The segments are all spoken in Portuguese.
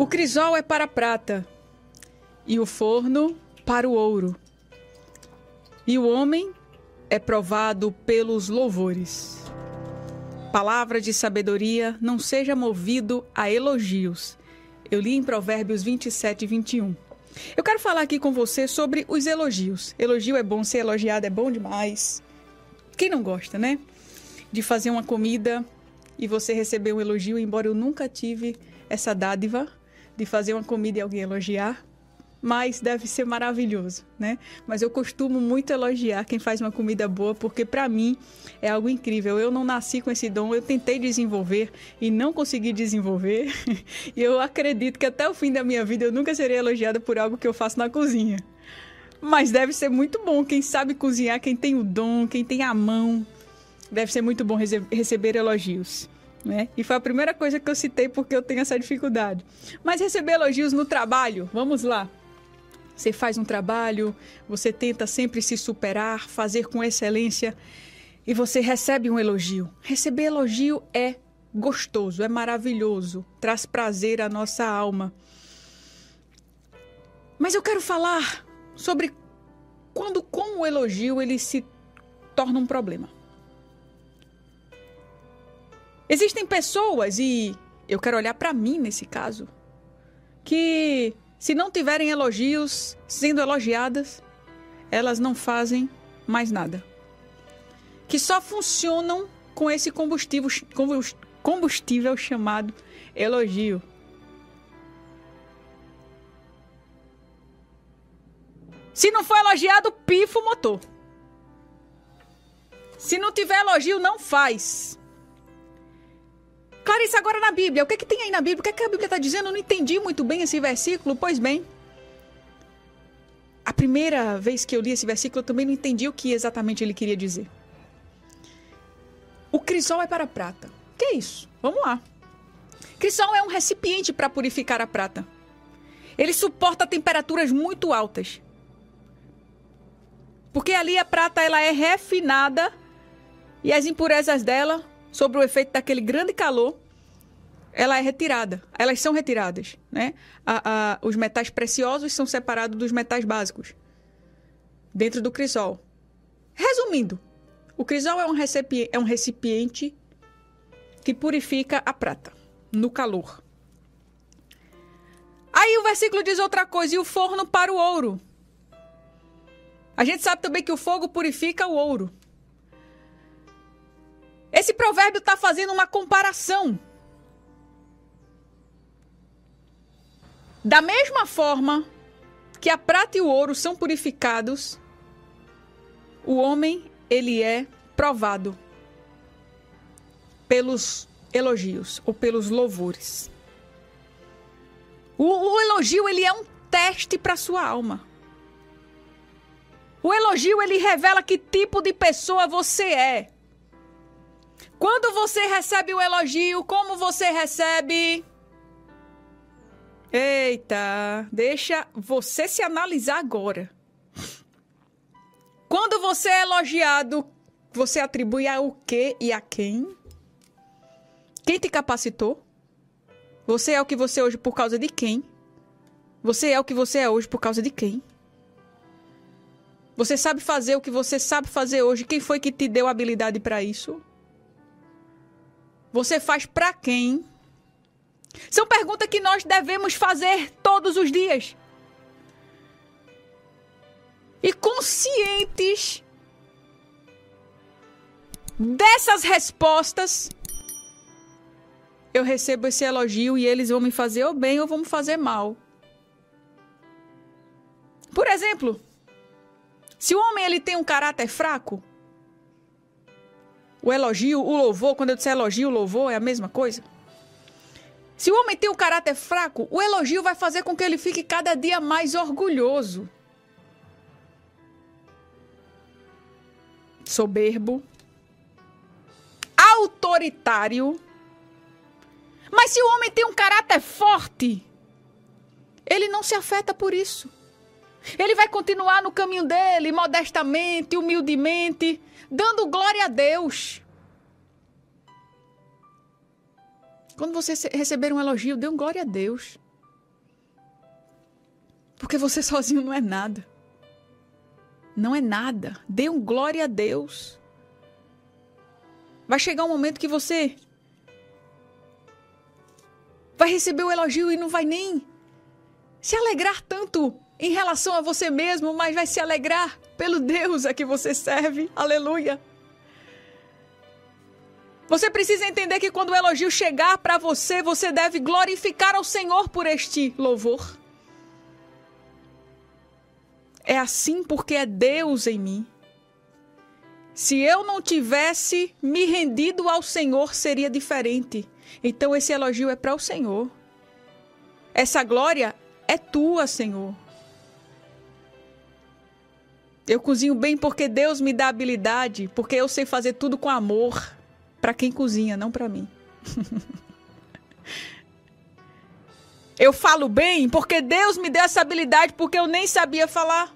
O crisol é para a prata e o forno para o ouro. E o homem é provado pelos louvores. Palavra de sabedoria, não seja movido a elogios. Eu li em Provérbios 27 e 21. Eu quero falar aqui com você sobre os elogios. Elogio é bom, ser elogiado é bom demais. Quem não gosta, né? De fazer uma comida e você receber um elogio, embora eu nunca tive essa dádiva de fazer uma comida e alguém elogiar, mas deve ser maravilhoso, né? Mas eu costumo muito elogiar quem faz uma comida boa, porque para mim é algo incrível. Eu não nasci com esse dom, eu tentei desenvolver e não consegui desenvolver. e eu acredito que até o fim da minha vida eu nunca serei elogiada por algo que eu faço na cozinha. Mas deve ser muito bom quem sabe cozinhar, quem tem o dom, quem tem a mão. Deve ser muito bom receber elogios. Né? E foi a primeira coisa que eu citei porque eu tenho essa dificuldade. Mas receber elogios no trabalho, vamos lá. Você faz um trabalho, você tenta sempre se superar, fazer com excelência e você recebe um elogio. Receber elogio é gostoso, é maravilhoso, traz prazer à nossa alma. Mas eu quero falar sobre quando com o elogio ele se torna um problema. Existem pessoas e eu quero olhar para mim nesse caso que se não tiverem elogios, sendo elogiadas, elas não fazem mais nada. Que só funcionam com esse combustível, combustível chamado elogio. Se não for elogiado, pifa o motor. Se não tiver elogio, não faz. Clarice, agora na Bíblia, o que, é que tem aí na Bíblia? O que, é que a Bíblia está dizendo? Eu não entendi muito bem esse versículo. Pois bem, a primeira vez que eu li esse versículo, eu também não entendi o que exatamente ele queria dizer. O crisol é para a prata. Que é isso? Vamos lá. Crisol é um recipiente para purificar a prata. Ele suporta temperaturas muito altas. Porque ali a prata ela é refinada e as impurezas dela sob o efeito daquele grande calor, ela é retirada. Elas são retiradas, né? A, a, os metais preciosos são separados dos metais básicos dentro do crisol. Resumindo, o crisol é um, recipiente, é um recipiente que purifica a prata no calor. Aí o versículo diz outra coisa, e o forno para o ouro. A gente sabe também que o fogo purifica o ouro. Esse provérbio está fazendo uma comparação. Da mesma forma que a prata e o ouro são purificados, o homem ele é provado pelos elogios ou pelos louvores. O, o elogio ele é um teste para sua alma. O elogio ele revela que tipo de pessoa você é. Quando você recebe o elogio, como você recebe? Eita, deixa você se analisar agora. Quando você é elogiado, você atribui ao que e a quem? Quem te capacitou? Você é o que você é hoje por causa de quem? Você é o que você é hoje por causa de quem? Você sabe fazer o que você sabe fazer hoje? Quem foi que te deu habilidade para isso? Você faz para quem? São perguntas que nós devemos fazer todos os dias. E conscientes dessas respostas, eu recebo esse elogio e eles vão me fazer ou bem ou vão me fazer mal. Por exemplo, se o homem ele tem um caráter fraco, o elogio, o louvor, quando eu disser elogio, louvor é a mesma coisa? Se o homem tem o um caráter fraco, o elogio vai fazer com que ele fique cada dia mais orgulhoso. Soberbo. Autoritário. Mas se o homem tem um caráter forte, ele não se afeta por isso. Ele vai continuar no caminho dele, modestamente, humildemente, dando glória a Deus. Quando você receber um elogio, dê um glória a Deus. Porque você sozinho não é nada. Não é nada. Dê um glória a Deus. Vai chegar um momento que você vai receber o elogio e não vai nem se alegrar tanto em relação a você mesmo, mas vai se alegrar pelo Deus a que você serve. Aleluia. Você precisa entender que quando o elogio chegar para você, você deve glorificar ao Senhor por este louvor. É assim porque é Deus em mim. Se eu não tivesse me rendido ao Senhor, seria diferente. Então esse elogio é para o Senhor. Essa glória é tua, Senhor. Eu cozinho bem porque Deus me dá habilidade, porque eu sei fazer tudo com amor para quem cozinha, não para mim. eu falo bem porque Deus me deu essa habilidade porque eu nem sabia falar.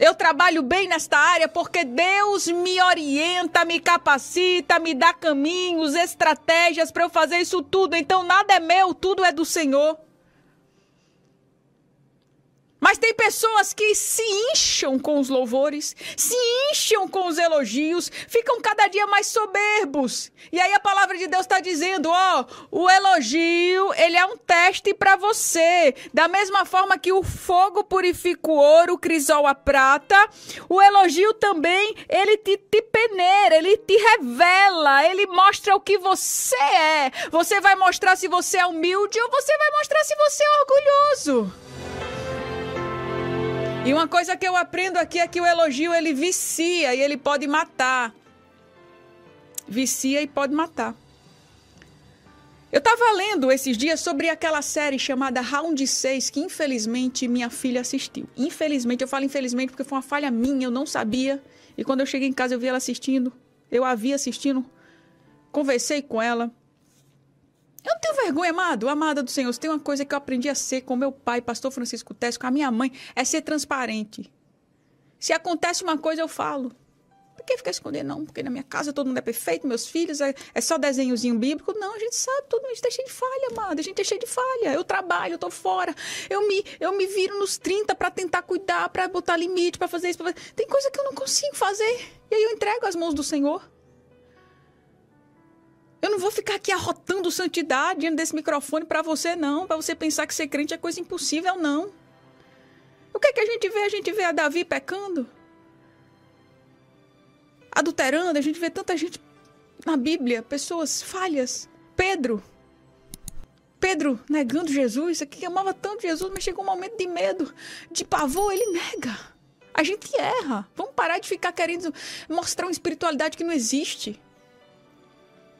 Eu trabalho bem nesta área porque Deus me orienta, me capacita, me dá caminhos, estratégias para eu fazer isso tudo. Então nada é meu, tudo é do Senhor. Mas tem pessoas que se incham com os louvores, se incham com os elogios, ficam cada dia mais soberbos. E aí a palavra de Deus está dizendo: ó, oh, o elogio, ele é um teste para você. Da mesma forma que o fogo purifica o ouro, o crisol a prata, o elogio também, ele te, te peneira, ele te revela, ele mostra o que você é. Você vai mostrar se você é humilde ou você vai mostrar se você é orgulhoso. E uma coisa que eu aprendo aqui é que o elogio ele vicia e ele pode matar. Vicia e pode matar. Eu estava lendo esses dias sobre aquela série chamada Round 6, que infelizmente minha filha assistiu. Infelizmente, eu falo infelizmente porque foi uma falha minha, eu não sabia. E quando eu cheguei em casa eu vi ela assistindo, eu a vi assistindo, conversei com ela. Eu não tenho vergonha, amado, amada do Senhor. Se tem uma coisa que eu aprendi a ser com meu pai, pastor Francisco Tess, com a minha mãe, é ser transparente. Se acontece uma coisa, eu falo. Por que ficar escondendo? Não, porque na minha casa todo mundo é perfeito, meus filhos, é, é só desenhozinho bíblico. Não, a gente sabe, todo mundo está cheio de falha, amado. A gente é cheio de falha. Eu trabalho, eu tô fora. Eu me, eu me viro nos 30 para tentar cuidar, para botar limite, para fazer isso. Pra... Tem coisa que eu não consigo fazer. E aí eu entrego as mãos do Senhor. Eu não vou ficar aqui arrotando santidade diante desse microfone para você, não. Para você pensar que ser crente é coisa impossível, não. O que é que a gente vê? A gente vê a Davi pecando. Adulterando. A gente vê tanta gente na Bíblia. Pessoas falhas. Pedro. Pedro negando Jesus. Aqui amava tanto Jesus, mas chegou um momento de medo, de pavor. Ele nega. A gente erra. Vamos parar de ficar querendo mostrar uma espiritualidade que não existe.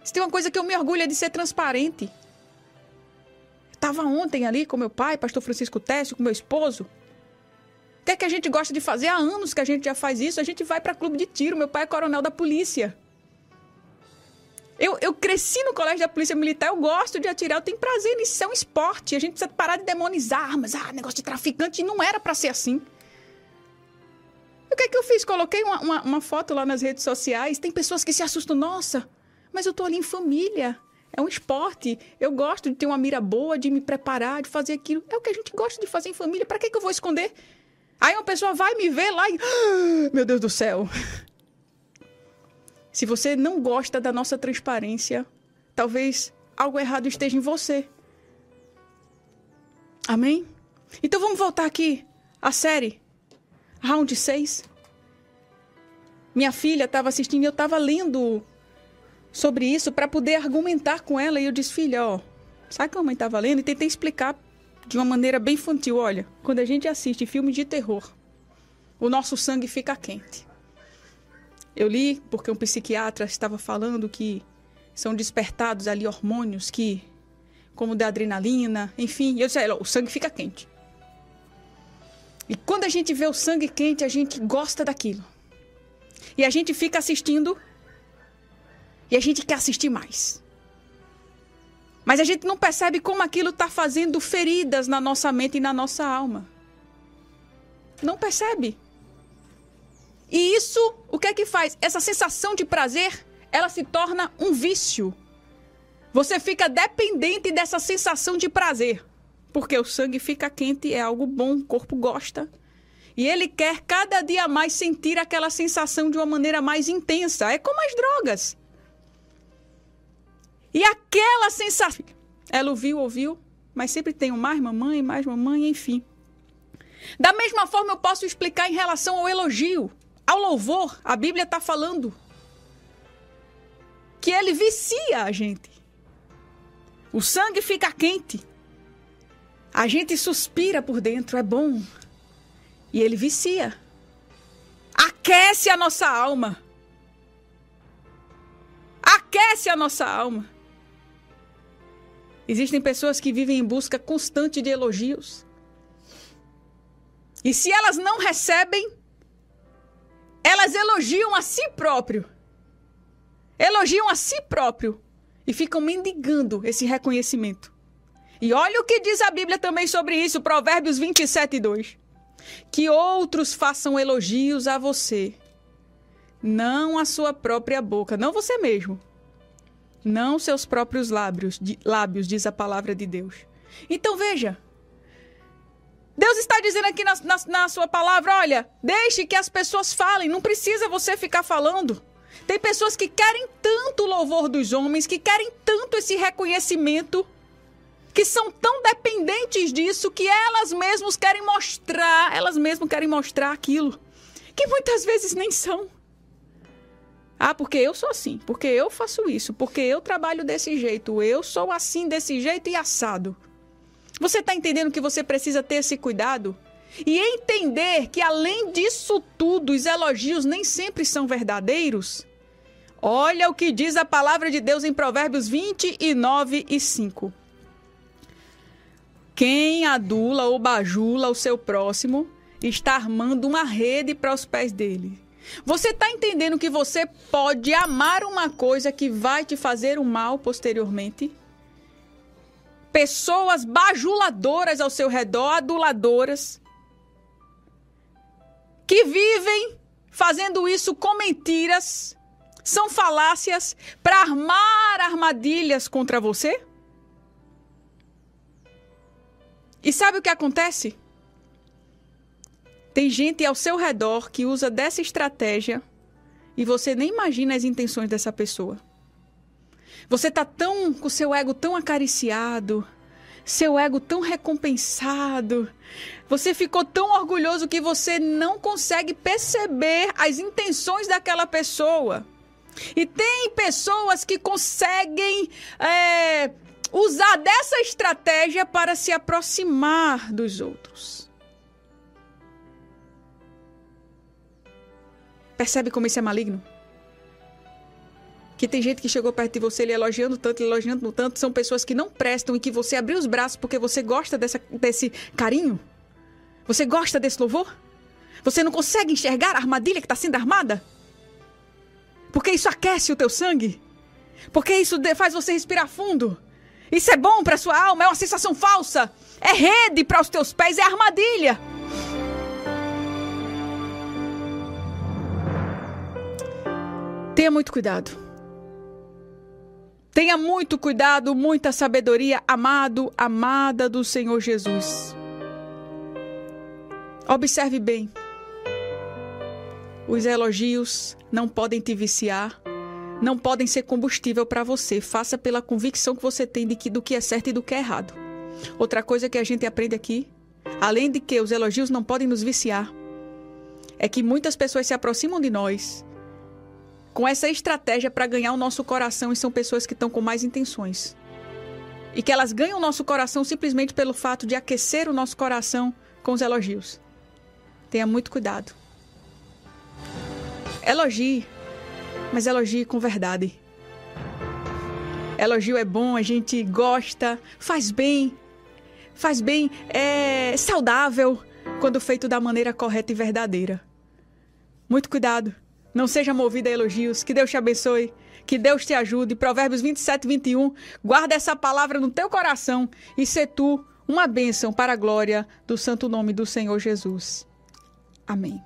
Se tem uma coisa que eu me orgulho é de ser transparente. Estava ontem ali com meu pai, pastor Francisco Técio, com meu esposo. O que é que a gente gosta de fazer? Há anos que a gente já faz isso. A gente vai para clube de tiro. Meu pai é coronel da polícia. Eu, eu cresci no colégio da Polícia Militar, eu gosto de atirar, eu tenho prazer nisso, isso é um esporte. A gente precisa parar de demonizar armas. Ah, negócio de traficante não era para ser assim. O que é que eu fiz? Coloquei uma, uma, uma, foto lá nas redes sociais. Tem pessoas que se assustam. Nossa, mas eu tô ali em família. É um esporte. Eu gosto de ter uma mira boa, de me preparar, de fazer aquilo. É o que a gente gosta de fazer em família. Para que, que eu vou esconder? Aí uma pessoa vai me ver lá e. Ah, meu Deus do céu! Se você não gosta da nossa transparência, talvez algo errado esteja em você. Amém? Então vamos voltar aqui à série. Round 6. Minha filha estava assistindo e eu estava lendo sobre isso para poder argumentar com ela. E eu disse, filha, ó, sabe que a mãe estava lendo? E tentei explicar de uma maneira bem infantil. Olha, quando a gente assiste filme de terror, o nosso sangue fica quente. Eu li porque um psiquiatra estava falando que são despertados ali hormônios que, como da adrenalina, enfim. Eu disse, o sangue fica quente. E quando a gente vê o sangue quente, a gente gosta daquilo. E a gente fica assistindo e a gente quer assistir mais. Mas a gente não percebe como aquilo está fazendo feridas na nossa mente e na nossa alma. Não percebe. E isso, o que é que faz? Essa sensação de prazer, ela se torna um vício. Você fica dependente dessa sensação de prazer. Porque o sangue fica quente, é algo bom, o corpo gosta. E ele quer cada dia mais sentir aquela sensação de uma maneira mais intensa. É como as drogas. E aquela sensação. Ela ouviu, ouviu, mas sempre tem mais mamãe, mais mamãe, enfim. Da mesma forma, eu posso explicar em relação ao elogio, ao louvor. A Bíblia está falando que ele vicia a gente. O sangue fica quente. A gente suspira por dentro, é bom. E ele vicia. Aquece a nossa alma. Aquece a nossa alma. Existem pessoas que vivem em busca constante de elogios. E se elas não recebem, elas elogiam a si próprio. Elogiam a si próprio e ficam mendigando esse reconhecimento. E olha o que diz a Bíblia também sobre isso, Provérbios 27, 2. Que outros façam elogios a você, não a sua própria boca, não você mesmo, não seus próprios lábios, lábios diz a palavra de Deus. Então veja, Deus está dizendo aqui na, na, na, sua palavra: olha, deixe que as pessoas falem, não precisa você ficar falando. Tem pessoas que querem tanto o louvor dos homens, que querem tanto esse reconhecimento, que são tão dependentes disso que elas mesmas querem mostrar, elas mesmas querem mostrar aquilo, que muitas vezes nem são. Ah, porque eu sou assim, porque eu faço isso, porque eu trabalho desse jeito, eu sou assim, desse jeito e assado. Você está entendendo que você precisa ter esse cuidado? E entender que, além disso tudo, os elogios nem sempre são verdadeiros? Olha o que diz a palavra de Deus em Provérbios 29 e 5. Quem adula ou bajula o seu próximo está armando uma rede para os pés dele. Você está entendendo que você pode amar uma coisa que vai te fazer um mal posteriormente? Pessoas bajuladoras ao seu redor, aduladoras, que vivem fazendo isso com mentiras, são falácias para armar armadilhas contra você? E sabe o que acontece? Tem gente ao seu redor que usa dessa estratégia e você nem imagina as intenções dessa pessoa. Você tá tão com seu ego tão acariciado, seu ego tão recompensado. Você ficou tão orgulhoso que você não consegue perceber as intenções daquela pessoa. E tem pessoas que conseguem é, usar dessa estratégia para se aproximar dos outros. Percebe como isso é maligno? Que tem gente que chegou perto de você, ele elogiando tanto, ele elogiando tanto, são pessoas que não prestam e que você abriu os braços porque você gosta dessa, desse carinho? Você gosta desse louvor? Você não consegue enxergar a armadilha que está sendo armada? Porque isso aquece o teu sangue. Porque isso faz você respirar fundo. Isso é bom para sua alma, é uma sensação falsa. É rede para os teus pés, é armadilha. Tenha muito cuidado. Tenha muito cuidado, muita sabedoria, amado, amada do Senhor Jesus. Observe bem. Os elogios não podem te viciar, não podem ser combustível para você. Faça pela convicção que você tem de que, do que é certo e do que é errado. Outra coisa que a gente aprende aqui, além de que os elogios não podem nos viciar, é que muitas pessoas se aproximam de nós com essa estratégia para ganhar o nosso coração e são pessoas que estão com mais intenções. E que elas ganham o nosso coração simplesmente pelo fato de aquecer o nosso coração com os elogios. Tenha muito cuidado. Elogie, mas elogie com verdade. Elogio é bom, a gente gosta, faz bem, faz bem, é saudável quando feito da maneira correta e verdadeira. Muito cuidado, não seja movido a elogios. Que Deus te abençoe, que Deus te ajude. Provérbios 27, 21. Guarda essa palavra no teu coração e se tu uma bênção para a glória do santo nome do Senhor Jesus. Amém.